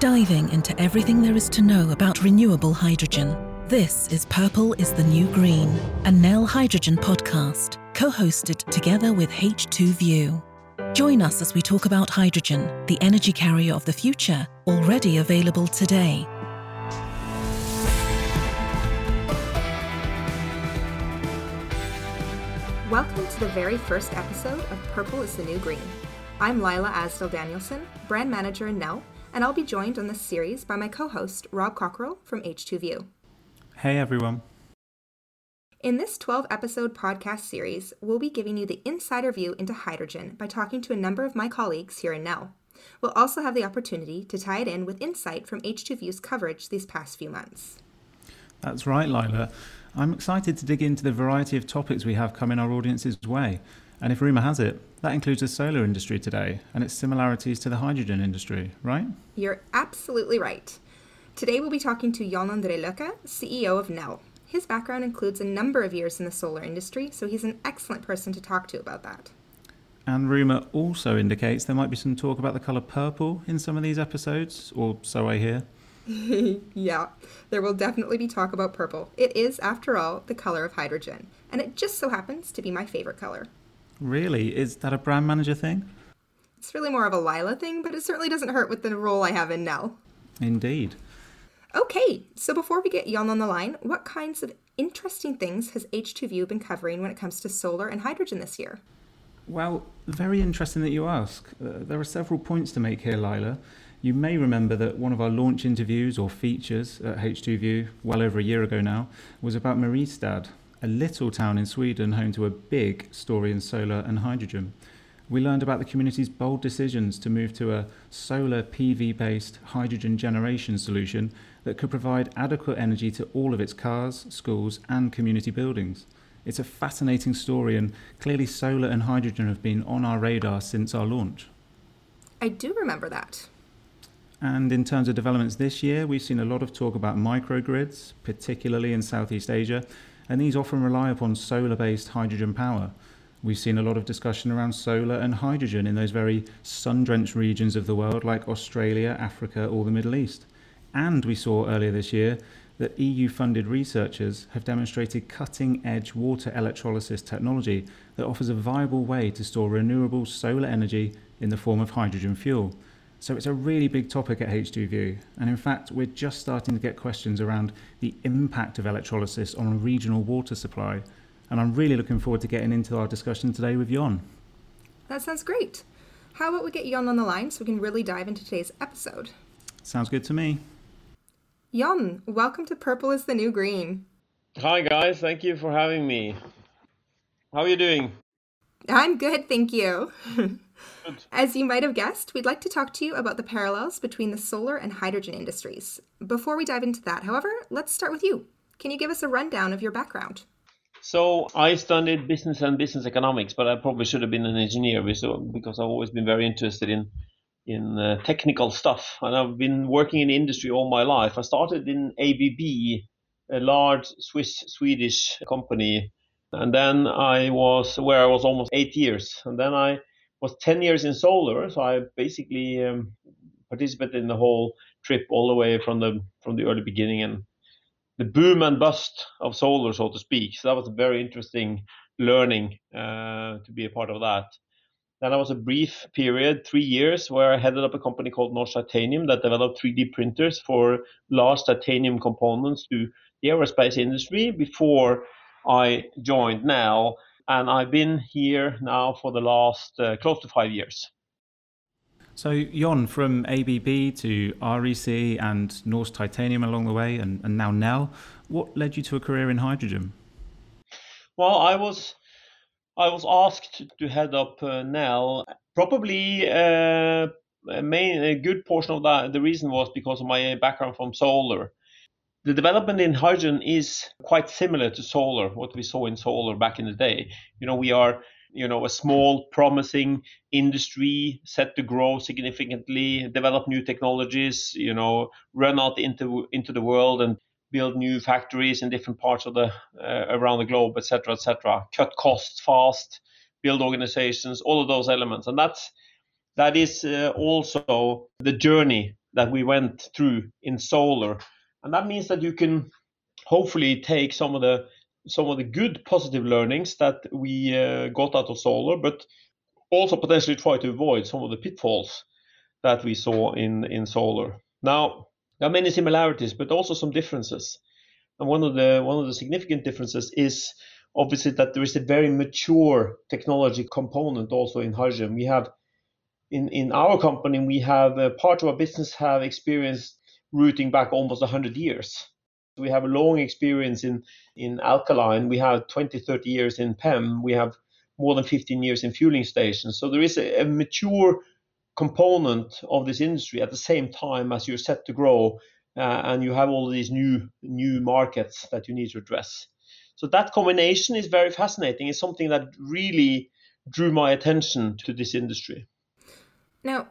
diving into everything there is to know about renewable hydrogen. This is Purple is the New Green, a Nel Hydrogen podcast, co hosted together with H2 View. Join us as we talk about hydrogen, the energy carrier of the future, already available today. Welcome to the very first episode of Purple is the New Green. I'm Lila Asdell Danielson, brand manager in Nel, and I'll be joined on this series by my co host, Rob Cockrell from H2 View. Hey everyone. In this 12 episode podcast series, we'll be giving you the insider view into hydrogen by talking to a number of my colleagues here in Nel. We'll also have the opportunity to tie it in with insight from H2 View's coverage these past few months. That's right, Lila. I'm excited to dig into the variety of topics we have coming our audience's way. And if rumour has it, that includes the solar industry today and its similarities to the hydrogen industry, right? You're absolutely right. Today we'll be talking to Jon André Løkke, CEO of Nel. His background includes a number of years in the solar industry, so he's an excellent person to talk to about that. And rumour also indicates there might be some talk about the colour purple in some of these episodes, or so I hear. yeah, there will definitely be talk about purple. It is, after all, the colour of hydrogen, and it just so happens to be my favourite colour. Really? Is that a brand manager thing? It's really more of a Lila thing, but it certainly doesn't hurt with the role I have in Nel. Indeed. Okay, so before we get Jon on the line, what kinds of interesting things has H2View been covering when it comes to solar and hydrogen this year? Well, very interesting that you ask. Uh, there are several points to make here, Lila. You may remember that one of our launch interviews or features at H2View, well over a year ago now, was about Mariestad, a little town in Sweden home to a big story in solar and hydrogen. We learned about the community's bold decisions to move to a solar PV based hydrogen generation solution that could provide adequate energy to all of its cars, schools, and community buildings. It's a fascinating story, and clearly, solar and hydrogen have been on our radar since our launch. I do remember that. And in terms of developments this year, we've seen a lot of talk about microgrids, particularly in Southeast Asia, and these often rely upon solar based hydrogen power. We've seen a lot of discussion around solar and hydrogen in those very sun drenched regions of the world like Australia, Africa, or the Middle East. And we saw earlier this year that EU funded researchers have demonstrated cutting edge water electrolysis technology that offers a viable way to store renewable solar energy in the form of hydrogen fuel. So it's a really big topic at H2View. And in fact, we're just starting to get questions around the impact of electrolysis on regional water supply. And I'm really looking forward to getting into our discussion today with Jon. That sounds great. How about we get Jon on the line so we can really dive into today's episode? Sounds good to me. Jon, welcome to Purple is the New Green. Hi, guys. Thank you for having me. How are you doing? I'm good, thank you. As you might have guessed, we'd like to talk to you about the parallels between the solar and hydrogen industries. Before we dive into that, however, let's start with you. Can you give us a rundown of your background? So, I studied business and business economics, but I probably should have been an engineer because I've always been very interested in in uh, technical stuff, and I've been working in industry all my life. I started in ABB, a large Swiss Swedish company, and then I was where I was almost eight years, and then I was ten years in solar. So I basically um, participated in the whole trip all the way from the from the early beginning and the boom and bust of solar, so to speak. So that was a very interesting learning uh, to be a part of that. Then I was a brief period, three years, where I headed up a company called Norsk Titanium that developed 3D printers for large titanium components to the aerospace industry before I joined Nel. And I've been here now for the last uh, close to five years. So, Jon, from ABB to REC and Norsk Titanium along the way, and, and now Nel, what led you to a career in hydrogen? Well, I was I was asked to head up uh, Nel. Probably uh, a main a good portion of that. The reason was because of my background from solar. The development in hydrogen is quite similar to solar, what we saw in solar back in the day. You know, we are you know a small promising industry set to grow significantly develop new technologies you know run out into into the world and build new factories in different parts of the uh, around the globe, etc., etc. Cut costs fast, build organizations, all of those elements, and that's that is uh, also the journey that we went through in solar. And that means that you can hopefully take some of the some of the good positive learnings that we uh, got out of solar, but also potentially try to avoid some of the pitfalls that we saw in, in solar. Now, there are many similarities, but also some differences. And one of the one of the significant differences is obviously that there is a very mature technology component also in hydrogen. We have in, in our company, we have a part of our business have experienced rooting back almost 100 years. We have a long experience in, in alkaline. We have 20, 30 years in PEM. We have more than 15 years in fueling stations. So there is a, a mature component of this industry at the same time as you're set to grow uh, and you have all these new new markets that you need to address. So that combination is very fascinating. It's something that really drew my attention to this industry. Now,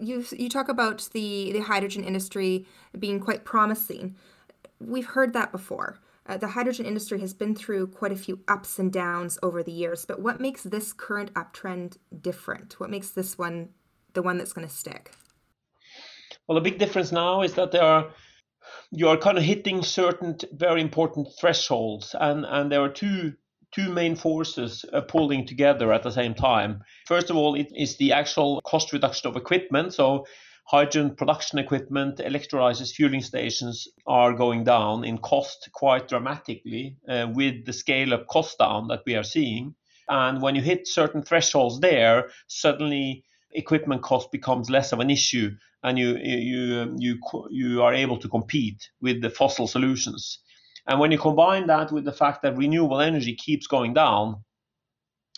you you talk about the the hydrogen industry being quite promising. We've heard that before. Uh, the hydrogen industry has been through quite a few ups and downs over the years, but what makes this current uptrend different? What makes this one the one that's going to stick? Well, the big difference now is that there are you are kind of hitting certain very important thresholds, and and there are two two main forces uh, pulling together at the same time. First of all, it is the actual cost reduction of equipment. So hydrogen production equipment, electrolyzers, fueling stations are going down in cost quite dramatically uh, with the scale of cost down that we are seeing. And when you hit certain thresholds there, suddenly equipment cost becomes less of an issue and you you you you are able to compete with the fossil solutions. And when you combine that with the fact that renewable energy keeps going down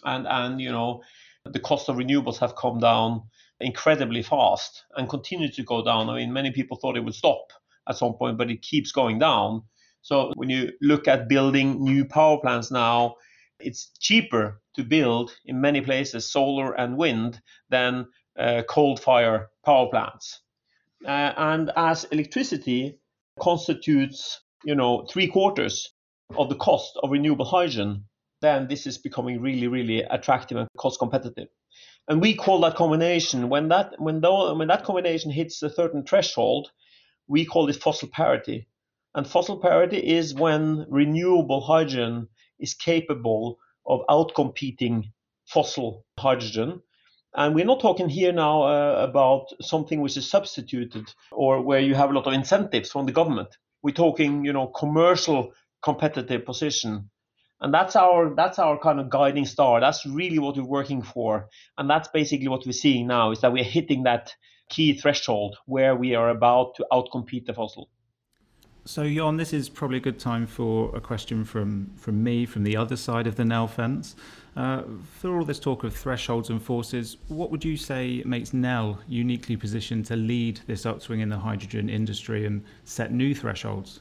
and and you know the cost of renewables have come down incredibly fast and continue to go down. I mean, many people thought it would stop at some point, but it keeps going down. So when you look at building new power plants now, it's cheaper to build in many places solar and wind than uh, coal fired power plants. Uh, and as electricity constitutes, you know, three quarters of the cost of renewable hydrogen, then this is becoming really, really attractive and cost competitive and we call that combination when that when, the, when that combination hits a certain threshold, we call it fossil parity. And fossil parity is when renewable hydrogen is capable of outcompeting fossil hydrogen. And we're not talking here now uh, about something which is substituted or where you have a lot of incentives from the government. We're talking, you know, commercial competitive position. And that's our that's our kind of guiding star. That's really what we're working for. And that's basically what we're seeing now is that we're hitting that key threshold where we are about to outcompete the fossil so Jon, this is probably a good time for a question from, from me, from the other side of the Nel fence. Uh, for all this talk of thresholds and forces, what would you say makes Nel uniquely positioned to lead this upswing in the hydrogen industry and set new thresholds?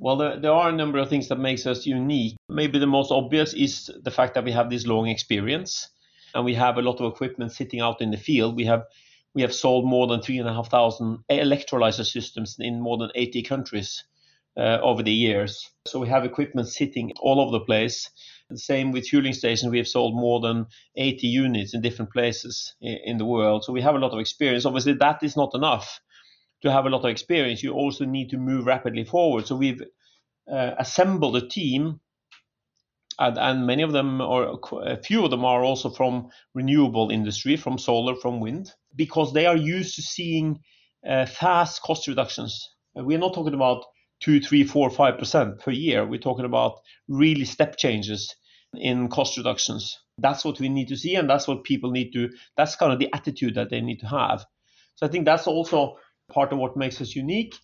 Well, there, there are a number of things that makes us unique. Maybe the most obvious is the fact that we have this long experience and we have a lot of equipment sitting out in the field. We have we have sold more than three and a half thousand electrolyzer systems in more than 80 countries uh, over the years. So we have equipment sitting all over the place. The same with fueling stations. We have sold more than 80 units in different places in, in the world. So we have a lot of experience. Obviously, that is not enough to have a lot of experience, you also need to move rapidly forward. So we've uh, assembled a team, and, and, many of them, or a few of them, are also from renewable industry, from solar, from wind, because they are used to seeing uh, fast cost reductions. We're not talking about two, three, four, five percent per year. We're talking about really step changes in cost reductions. That's what we need to see, and that's what people need to. That's kind of the attitude that they need to have. So I think that's also part of what makes us unique.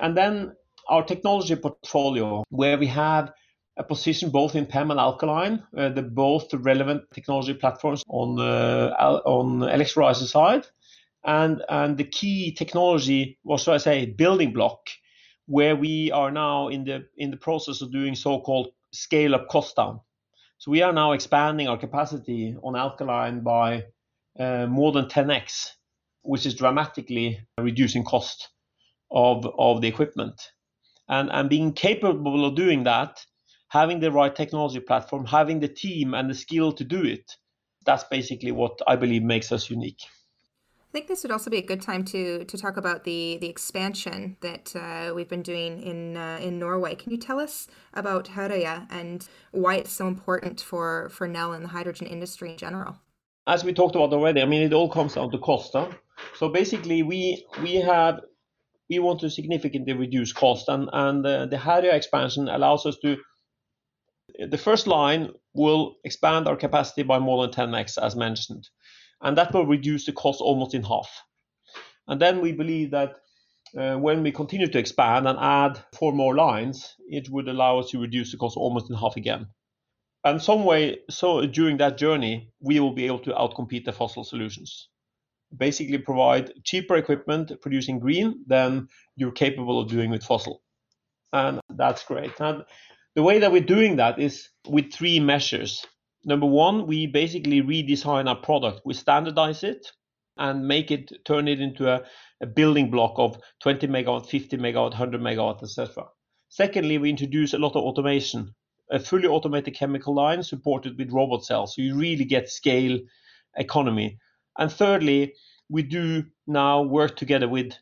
And then our technology portfolio, where we have a position both in PEM and alkaline, uh, the both relevant technology platforms on uh, on electrolyzer side, and and the key technology, what should I say, building block, where we are now in the in the process of doing so-called scale up cost down. So we are now expanding our capacity on alkaline by uh, more than 10x which is dramatically reducing cost of, of the equipment. And, and being capable of doing that, having the right technology platform, having the team and the skill to do it, that's basically what I believe makes us unique. I think this would also be a good time to to talk about the the expansion that uh, we've been doing in uh, in Norway. Can you tell us about Herøya and why it's so important for for Nel and the hydrogen industry in general? As we talked about already, I mean it all comes down to cost. Huh? So basically, we we have we want to significantly reduce cost, and and uh, the Herøya expansion allows us to. The first line will expand our capacity by more than 10x, as mentioned and that will reduce the cost almost in half. And then we believe that uh, when we continue to expand and add four more lines, it would allow us to reduce the cost almost in half again. And some way, so during that journey, we will be able to outcompete the fossil solutions. Basically, provide cheaper equipment producing green than you're capable of doing with fossil, and that's great. And the way that we're doing that is with three measures number one, we basically redesign our product. We standardize it and make it turn it into a, a building block of 20 megawatt, 50 megawatt, 100 megawatt, etc. Secondly, we introduce a lot of automation, a fully automated chemical line supported with robot cells, so you really get scale economy. And thirdly, we do now work together with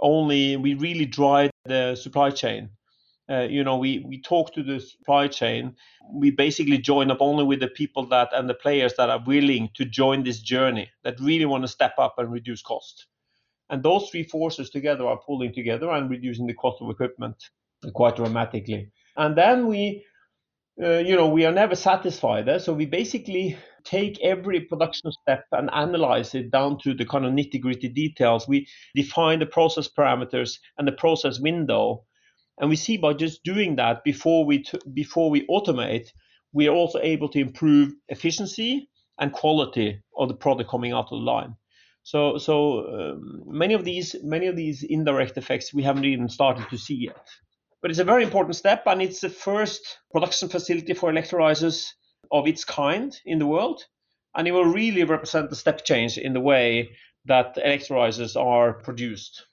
only we really drive the supply chain uh, you know, we, we talk to the supply chain. We basically join up only with the people that and the players that are willing to join this journey, that really want to step up and reduce cost. And those three forces together are pulling together and reducing the cost of equipment quite dramatically. And then we, uh, you know, we are never satisfied. Eh? So we basically take every production step and analyze it down to the kind of nitty gritty details. We define the process parameters and the process window and we see by just doing that before we before we automate, we are also able to improve efficiency and quality of the product coming out of the line. So so um, many of these many of these indirect effects we haven't even started to see yet. But it's a very important step, and it's the first production facility for electrolyzers of its kind in the world, and it will really represent the step change in the way that electrolyzers are produced.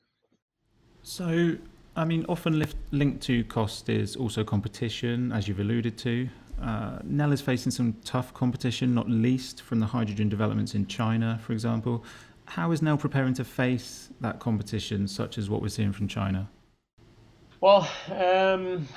So I mean, often lift, linked to cost is also competition, as you've alluded to. Uh, Nel is facing some tough competition, not least from the hydrogen developments in China, for example. How is Nel preparing to face that competition, such as what we're seeing from China? Well, um,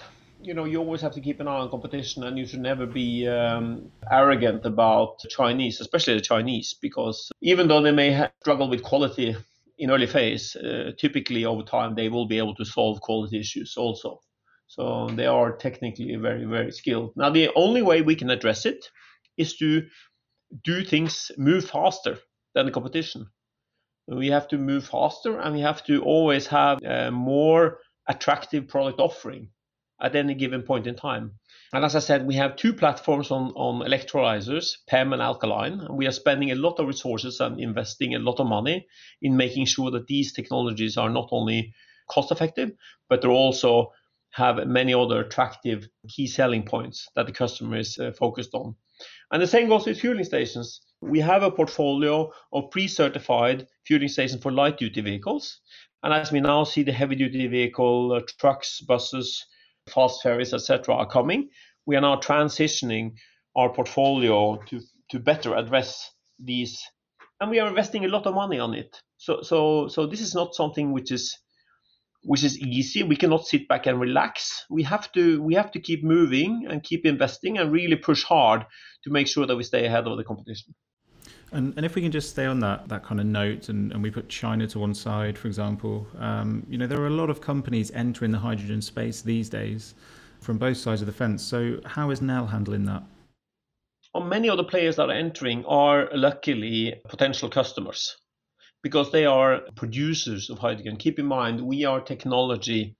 you know, you always have to keep an eye on competition, and you should never be um, arrogant about Chinese, especially the Chinese, because even though they may have struggled with quality in early phase, uh, typically over time they will be able to solve quality issues also. So they are technically very, very skilled. Now the only way we can address it is to do things move faster than the competition. We have to move faster and we have to always have a more attractive product offering at any given point in time. And as I said, we have two platforms on, on electrolyzers, PEM and alkaline, and we are spending a lot of resources and investing a lot of money in making sure that these technologies are not only cost effective, but they also have many other attractive key selling points that the customer is uh, focused on. And the same goes with fueling stations. We have a portfolio of pre-certified fueling stations for light duty vehicles. And as we now see the heavy duty vehicle, uh, trucks, buses, fast ferries, etc., are coming, we are now transitioning our portfolio to to better address these, and we are investing a lot of money on it. So so so this is not something which is which is easy. We cannot sit back and relax. We have to we have to keep moving and keep investing and really push hard to make sure that we stay ahead of the competition. And, and if we can just stay on that, that kind of note and, and we put China to one side, for example, um, you know, there are a lot of companies entering the hydrogen space these days from both sides of the fence. So how is Nel handling that? Well, many of the players that are entering are luckily potential customers because they are producers of hydrogen. Keep in mind, we are technology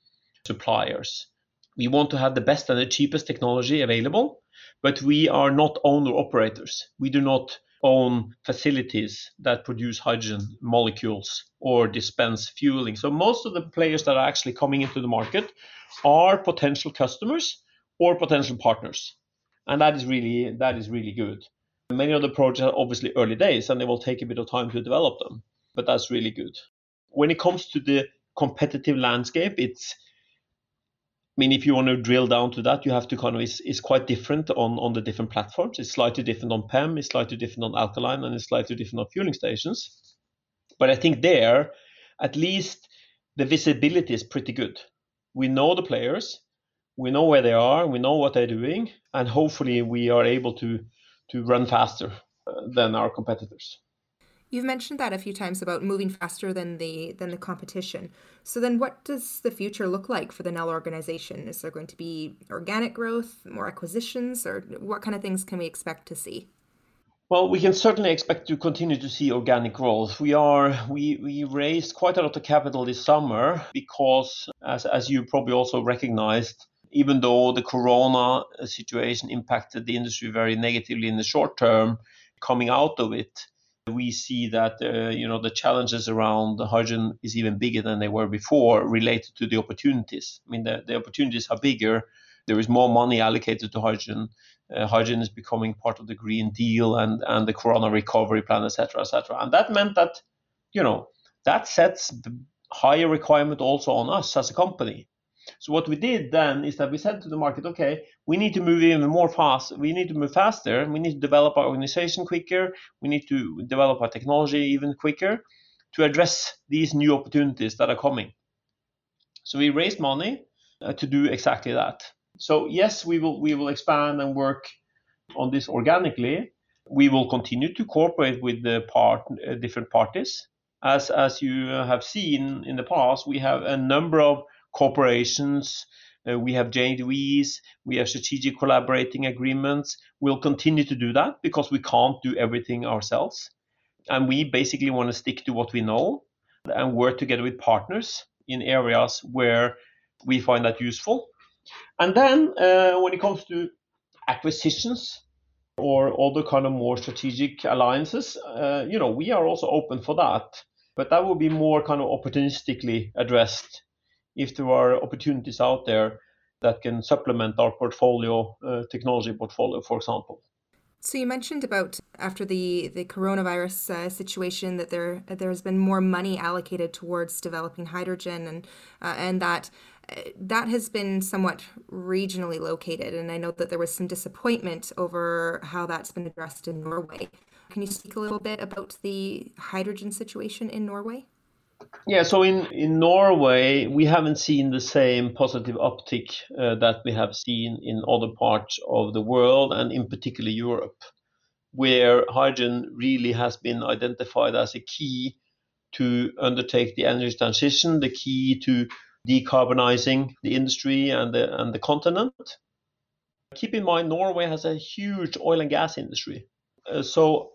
suppliers. We want to have the best and the cheapest technology available, but we are not owner operators. We do not own facilities that produce hydrogen molecules or dispense fueling. So most of the players that are actually coming into the market are potential customers or potential partners. And that is really that is really good. Many of the projects are obviously early days and they will take a bit of time to develop them, but that's really good. When it comes to the competitive landscape, it's mean, if you want to drill down to that, you have to kind of it's, it's quite different on on the different platforms. It's slightly different on PEM, it's slightly different on alkaline, and it's slightly different on fueling stations. But I think there, at least the visibility is pretty good. We know the players, we know where they are, we know what they're doing, and hopefully we are able to to run faster uh, than our competitors. You've mentioned that a few times about moving faster than the than the competition. So then what does the future look like for the Nel organization? Is there going to be organic growth, more acquisitions, or what kind of things can we expect to see? Well, we can certainly expect to continue to see organic growth. We are we we raised quite a lot of capital this summer because as as you probably also recognized, even though the corona situation impacted the industry very negatively in the short term, coming out of it, we see that uh, you know the challenges around the hydrogen is even bigger than they were before related to the opportunities. I mean, the, the opportunities are bigger. There is more money allocated to hydrogen. Uh, hydrogen is becoming part of the Green Deal and, and the Corona recovery plan, etc., etc. And that meant that, you know, that sets higher requirement also on us as a company. So what we did then is that we said to the market, okay, we need to move even more fast. We need to move faster. We need to develop our organization quicker. We need to develop our technology even quicker to address these new opportunities that are coming. So we raised money uh, to do exactly that. So yes, we will we will expand and work on this organically. We will continue to cooperate with the part uh, different parties. As as you have seen in the past, we have a number of corporations. Uh, we have JVs, we have strategic collaborating agreements. We'll continue to do that because we can't do everything ourselves. And we basically want to stick to what we know and work together with partners in areas where we find that useful. And then uh, when it comes to acquisitions or other kind of more strategic alliances, uh, you know, we are also open for that. But that will be more kind of opportunistically addressed if there are opportunities out there that can supplement our portfolio, uh, technology portfolio, for example. So you mentioned about after the the coronavirus uh, situation that there there has been more money allocated towards developing hydrogen and uh, and that uh, that has been somewhat regionally located and I know that there was some disappointment over how that's been addressed in Norway. Can you speak a little bit about the hydrogen situation in Norway? Yeah, so in, in Norway, we haven't seen the same positive uptick uh, that we have seen in other parts of the world, and in particular Europe, where hydrogen really has been identified as a key to undertake the energy transition, the key to decarbonizing the industry and the, and the continent. Keep in mind, Norway has a huge oil and gas industry. Uh, so,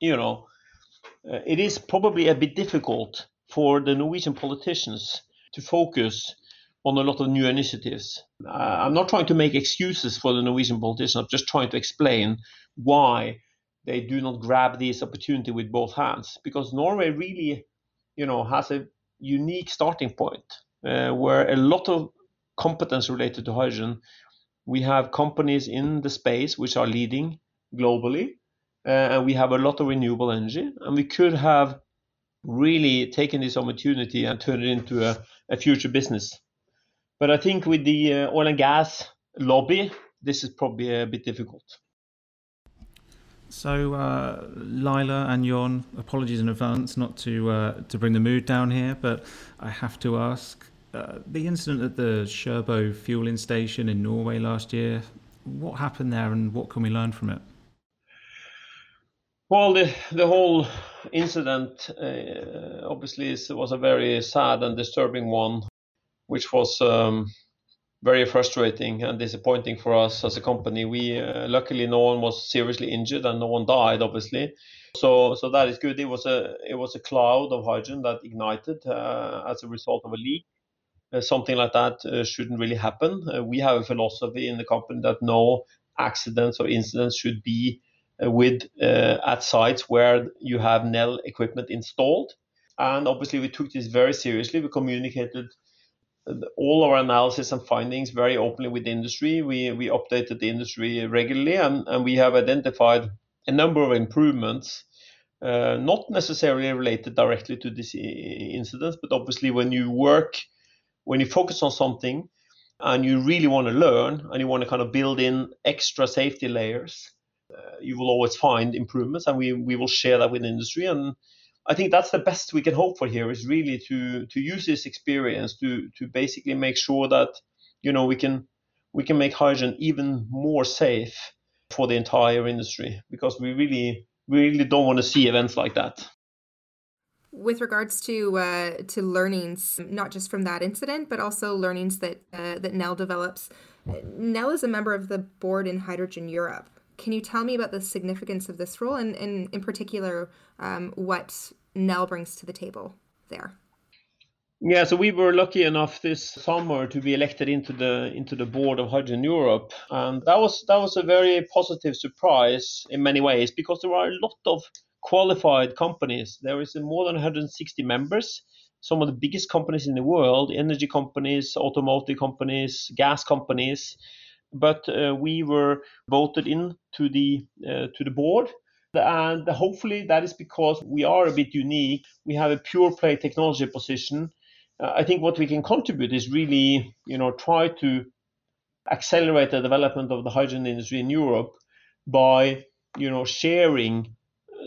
you know, uh, it is probably a bit difficult for the Norwegian politicians to focus on a lot of new initiatives. Uh, I'm not trying to make excuses for the Norwegian politicians. I'm just trying to explain why they do not grab this opportunity with both hands. Because Norway really, you know, has a unique starting point uh, where a lot of competence related to hydrogen. We have companies in the space which are leading globally, uh, and we have a lot of renewable energy, and we could have really taken this opportunity and turned it into a, a future business. But I think with the uh, oil and gas lobby, this is probably a bit difficult. So, uh, Laila and Jon, apologies in advance not to uh, to bring the mood down here, but I have to ask uh, the incident at the Kjørbo fueling station in Norway last year. What happened there, and what can we learn from it? Well, the the whole incident uh, obviously was a very sad and disturbing one, which was um, very frustrating and disappointing for us as a company. We uh, luckily no one was seriously injured and no one died, obviously. So so that is good. It was a it was a cloud of hydrogen that ignited uh, as a result of a leak. Uh, something like that uh, shouldn't really happen. Uh, we have a philosophy in the company that no accidents or incidents should be with uh, at sites where you have Nel equipment installed. And obviously, we took this very seriously. We communicated uh, all our analysis and findings very openly with the industry. We, we updated the industry regularly, and, and we have identified a number of improvements, uh, not necessarily related directly to this incident, but obviously, when you work, when you focus on something and you really want to learn and you want to kind of build in extra safety layers, you will always find improvements, and we, we will share that with the industry. And I think that's the best we can hope for here is really to to use this experience to to basically make sure that you know we can we can make hydrogen even more safe for the entire industry because we really we really don't want to see events like that. With regards to uh, to learnings, not just from that incident, but also learnings that uh, that Nel develops. Nel is a member of the board in Hydrogen Europe. Can you tell me about the significance of this role and, and in particular, um, what Nel brings to the table there? Yeah, so we were lucky enough this summer to be elected into the into the board of Hydrogen Europe, and that was that was a very positive surprise in many ways because there are a lot of qualified companies. There is more than 160 members, some of the biggest companies in the world, energy companies, automotive companies, gas companies, but uh, we were voted in to the uh, to the board. And hopefully that is because we are a bit unique. We have a pure play technology position. Uh, i think what we can contribute is really you know try to accelerate the development of the hydrogen industry in europe by you know sharing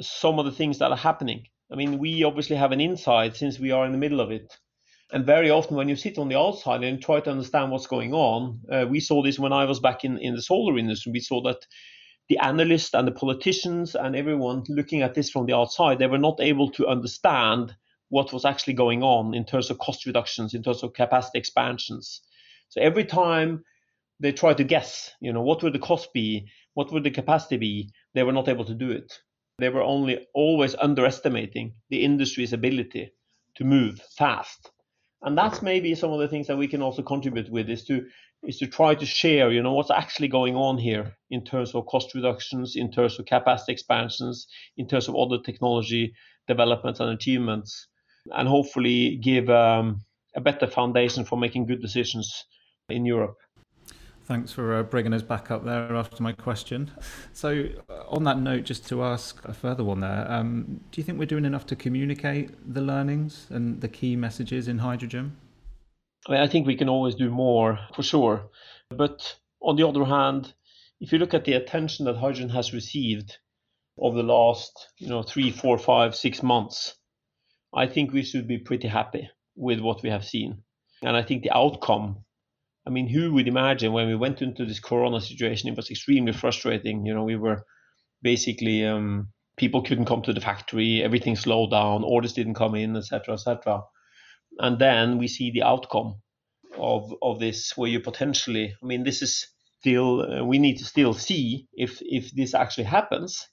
some of the things that are happening. I mean we obviously have an insight since we are in the middle of it and very often, when you sit on the outside and try to understand what's going on, uh, we saw this when I was back in, in the solar industry. We saw that the analysts and the politicians and everyone looking at this from the outside, they were not able to understand what was actually going on in terms of cost reductions, in terms of capacity expansions. So every time they tried to guess, you know, what would the cost be, what would the capacity be, they were not able to do it. They were only always underestimating the industry's ability to move fast and that's maybe some of the things that we can also contribute with is to is to try to share you know what's actually going on here in terms of cost reductions in terms of capacity expansions in terms of other technology developments and achievements. And hopefully give um, a better foundation for making good decisions in europe Thanks for uh, bringing us back up there after my question. So, uh, on that note, just to ask a further one there, um, do you think we're doing enough to communicate the learnings and the key messages in hydrogen? I, I think we can always do more for sure. But on the other hand, if you look at the attention that hydrogen has received over the last, you know, three, four, five, six months, I think we should be pretty happy with what we have seen. And I think the outcome I mean, who would imagine when we went into this Corona situation? It was extremely frustrating. You know, we were basically um, people couldn't come to the factory, everything slowed down, orders didn't come in, etc., etc. And then we see the outcome of of this, where you potentially, I mean, this is still uh, we need to still see if if this actually happens.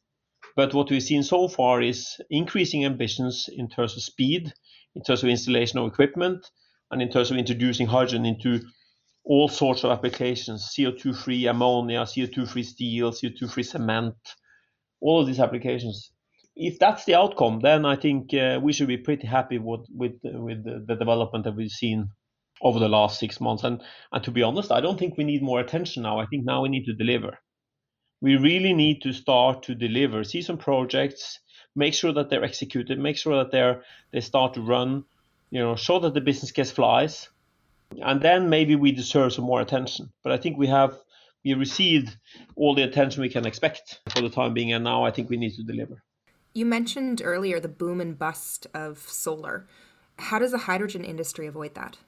But what we've seen so far is increasing ambitions in terms of speed, in terms of installation of equipment, and in terms of introducing hydrogen into all sorts of applications CO2 free ammonia, CO2 free steel, CO2 free cement, all of these applications. If that's the outcome, then I think uh, we should be pretty happy with, with, with the, the development that we've seen over the last six months. And, and to be honest, I don't think we need more attention now. I think now we need to deliver. We really need to start to deliver, see some projects, make sure that they're executed, make sure that they're they start to run, you know, show that the business case flies, and then maybe we deserve some more attention. But I think we have we received all the attention we can expect for the time being, and now I think we need to deliver. You mentioned earlier the boom and bust of solar. How does the hydrogen industry avoid that?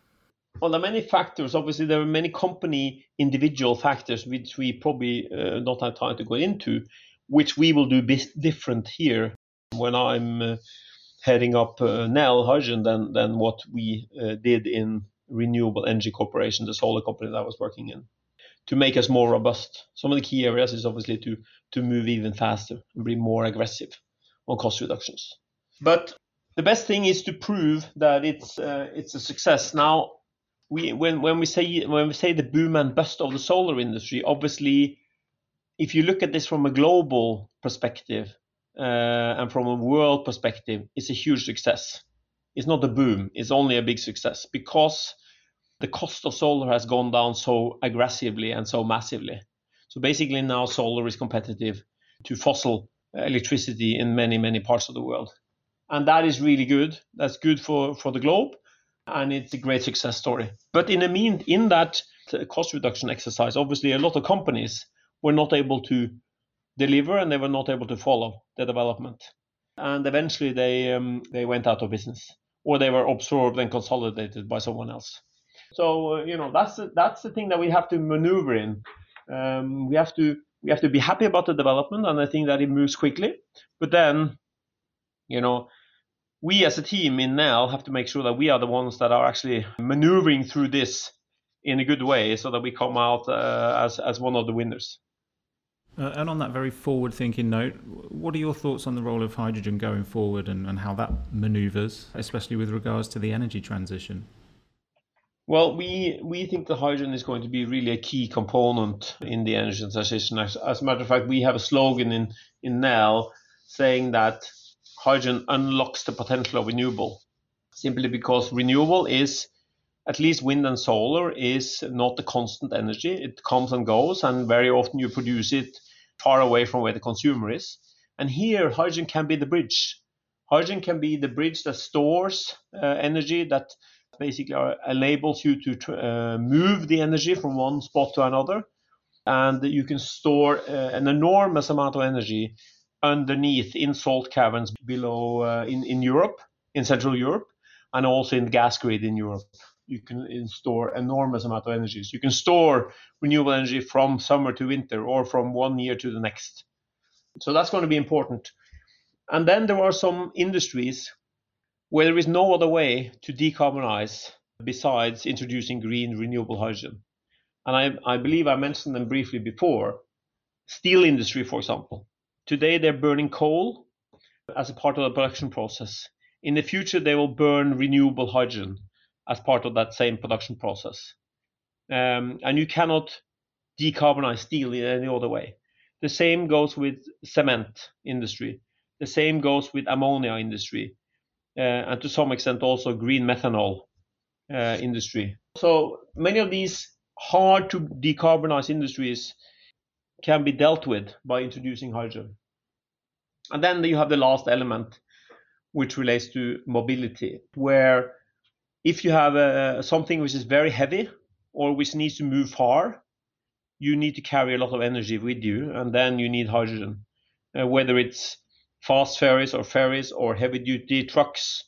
Well, there are many factors. Obviously, there are many company individual factors which we probably uh, not have time to go into, which we will do different here when I'm uh, heading up uh, Nel Hydrogen than than what we uh, did in Renewable Energy Corporation, the solar company that I was working in, to make us more robust. Some of the key areas is obviously to to move even faster and be more aggressive on cost reductions. But the best thing is to prove that it's uh, it's a success. Now, we when when we say when we say the boom and bust of the solar industry, obviously, if you look at this from a global perspective uh, and from a world perspective, it's a huge success it's not a boom, it's only a big success because the cost of solar has gone down so aggressively and so massively. So basically, now solar is competitive to fossil electricity in many, many parts of the world. And that is really good. That's good for, for the globe. And it's a great success story. But in the mean, in that cost reduction exercise, obviously, a lot of companies were not able to deliver and they were not able to follow the development. and eventually they um, they went out of business or they were absorbed and consolidated by someone else. So uh, you know that's the, that's the thing that we have to maneuver in. Um, we have to we have to be happy about the development, and I think that it moves quickly. But then, you know, we as a team in Nel have to make sure that we are the ones that are actually maneuvering through this in a good way, so that we come out uh, as as one of the winners. Uh, and on that very forward thinking note, what are your thoughts on the role of hydrogen going forward and, and how that maneuvers, especially with regards to the energy transition? Well, we, we think the hydrogen is going to be really a key component in the energy transition. As, as a matter of fact, we have a slogan in, in Nel saying that hydrogen unlocks the potential of renewable, simply because renewable is, at least wind and solar, is not a constant energy. It comes and goes, and very often you produce it far away from where the consumer is. And here, hydrogen can be the bridge. Hydrogen can be the bridge that stores uh, energy, that basically enables you to uh, move the energy from one spot to another. And you can store uh, an enormous amount of energy underneath in salt caverns below uh, in, in Europe, in Central Europe, and also in the gas grid in Europe you can store enormous amount of energies. You can store renewable energy from summer to winter or from one year to the next. So that's going to be important. And then there are some industries where there is no other way to decarbonize besides introducing green renewable hydrogen. And I, I believe I mentioned them briefly before. Steel industry, for example. Today they're burning coal as a part of the production process. In the future, they will burn renewable hydrogen as part of that same production process. Um, and you cannot decarbonize steel in any other way. The same goes with cement industry. The same goes with ammonia industry, uh, and to some extent also green methanol uh, industry. So many of these hard to decarbonize industries can be dealt with by introducing hydrogen. And then you have the last element, which relates to mobility, where if you have uh, something which is very heavy or which needs to move far, you need to carry a lot of energy with you, and then you need hydrogen. Uh, whether it's fast ferries or ferries or heavy duty trucks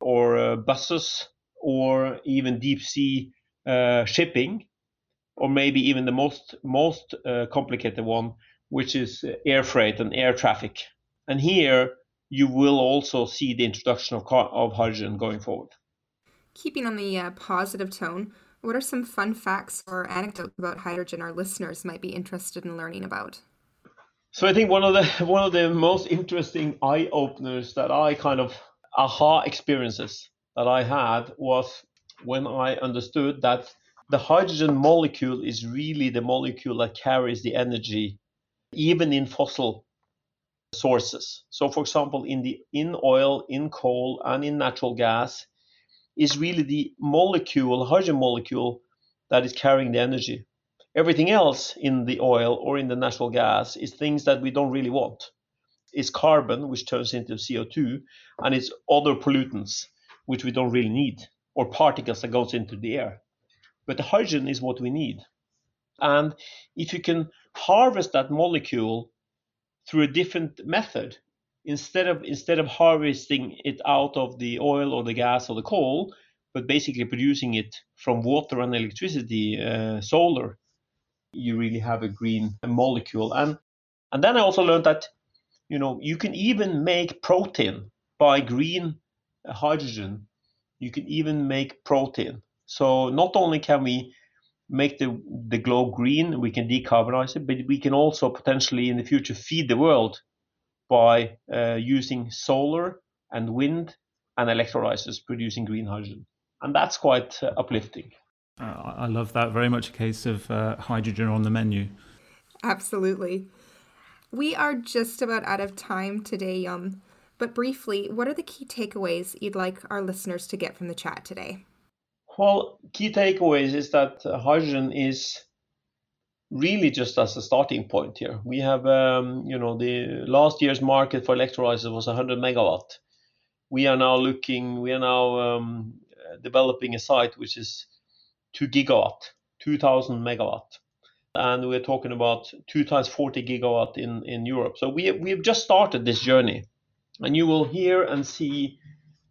or uh, buses or even deep sea uh, shipping, or maybe even the most most uh, complicated one, which is air freight and air traffic. And here you will also see the introduction of, car- of hydrogen going forward. Keeping on the uh, positive tone, what are some fun facts or anecdotes about hydrogen our listeners might be interested in learning about? So I think one of the one of the most interesting eye openers that I kind of aha experiences that I had was when I understood that the hydrogen molecule is really the molecule that carries the energy even in fossil sources. So for example in the in oil, in coal and in natural gas is really the molecule, hydrogen molecule, that is carrying the energy. Everything else in the oil or in the natural gas is things that we don't really want. It's carbon, which turns into CO2, and it's other pollutants, which we don't really need, or particles that goes into the air. But the hydrogen is what we need. And if you can harvest that molecule through a different method, instead of instead of harvesting it out of the oil or the gas or the coal, but basically producing it from water and electricity, uh, solar, you really have a green molecule. And and then I also learned that you know you can even make protein by green hydrogen. You can even make protein. So not only can we make the the globe green, we can decarbonize it, but we can also potentially in the future feed the world by uh, using solar and wind and electrolyzers producing green hydrogen. And that's quite uh, uplifting. Uh, I love that. Very much a case of uh, hydrogen on the menu. Absolutely. We are just about out of time today, um, but briefly, what are the key takeaways you'd like our listeners to get from the chat today? Well, key takeaways is that uh, hydrogen is really just as a starting point here. We have, um, you know, the last year's market for electrolyzers was 100 megawatt. We are now looking, we are now um, developing a site which is 2 gigawatt, 2000 megawatt. And we're talking about two times 40 gigawatt in, in Europe. So we, we have just started this journey. and you will hear and see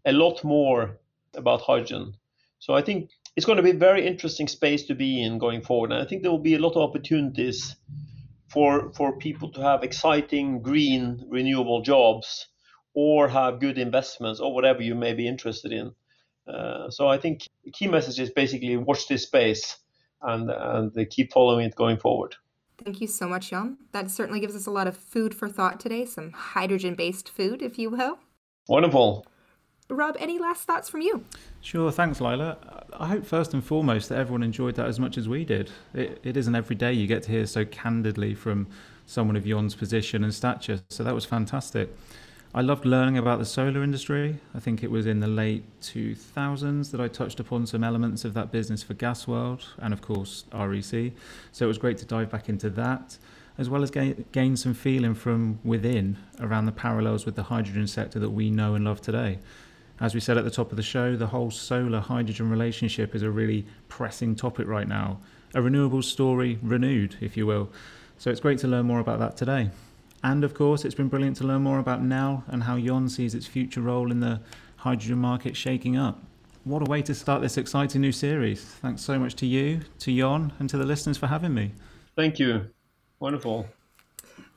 a lot more about hydrogen. So I think it's going to be a very interesting space to be in going forward. And I think there will be a lot of opportunities for for people to have exciting green renewable jobs or have good investments or whatever you may be interested in. Uh, so I think the key message is basically watch this space and and keep following it going forward. Thank you so much, Jon. That certainly gives us a lot of food for thought today, some hydrogen based food, if you will. Wonderful. Rob, any last thoughts from you? Sure, thanks, Lila. I hope first and foremost that everyone enjoyed that as much as we did. It, it isn't every day you get to hear so candidly from someone of Jon's position and stature, so that was fantastic. I loved learning about the solar industry. I think it was in the late 2000s that I touched upon some elements of that business for Gasworld and, of course, REC. So it was great to dive back into that, as well as gain, gain some feeling from within around the parallels with the hydrogen sector that we know and love today. As we said at the top of the show, the whole solar hydrogen relationship is a really pressing topic right now. A renewable story renewed, if you will. So it's great to learn more about that today. And of course, it's been brilliant to learn more about Nel and how Jon sees its future role in the hydrogen market shaking up. What a way to start this exciting new series. Thanks so much to you, to Jon, and to the listeners for having me. Thank you. Wonderful.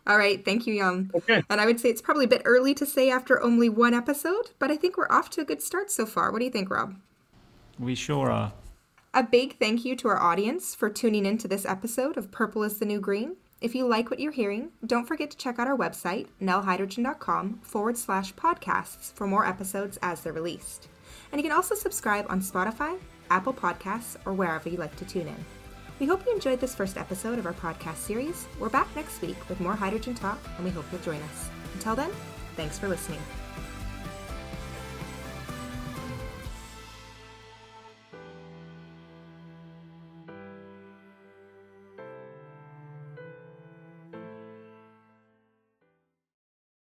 All right, thank you, Jon. Okay. And I would say it's probably a bit early to say after only one episode, but I think we're off to a good start so far. What do you think, Rob? We sure are. A big thank you to our audience for tuning in to this episode of Purple is the New Green. If you like what you're hearing, don't forget to check out our website, nelhydrogen.com forward slash podcasts for more episodes as they're released. And you can also subscribe on Spotify, Apple Podcasts, or wherever you like to tune in. We hope you enjoyed this first episode of our podcast series. We're back next week with more hydrogen talk, and we hope you'll join us. Until then, thanks for listening.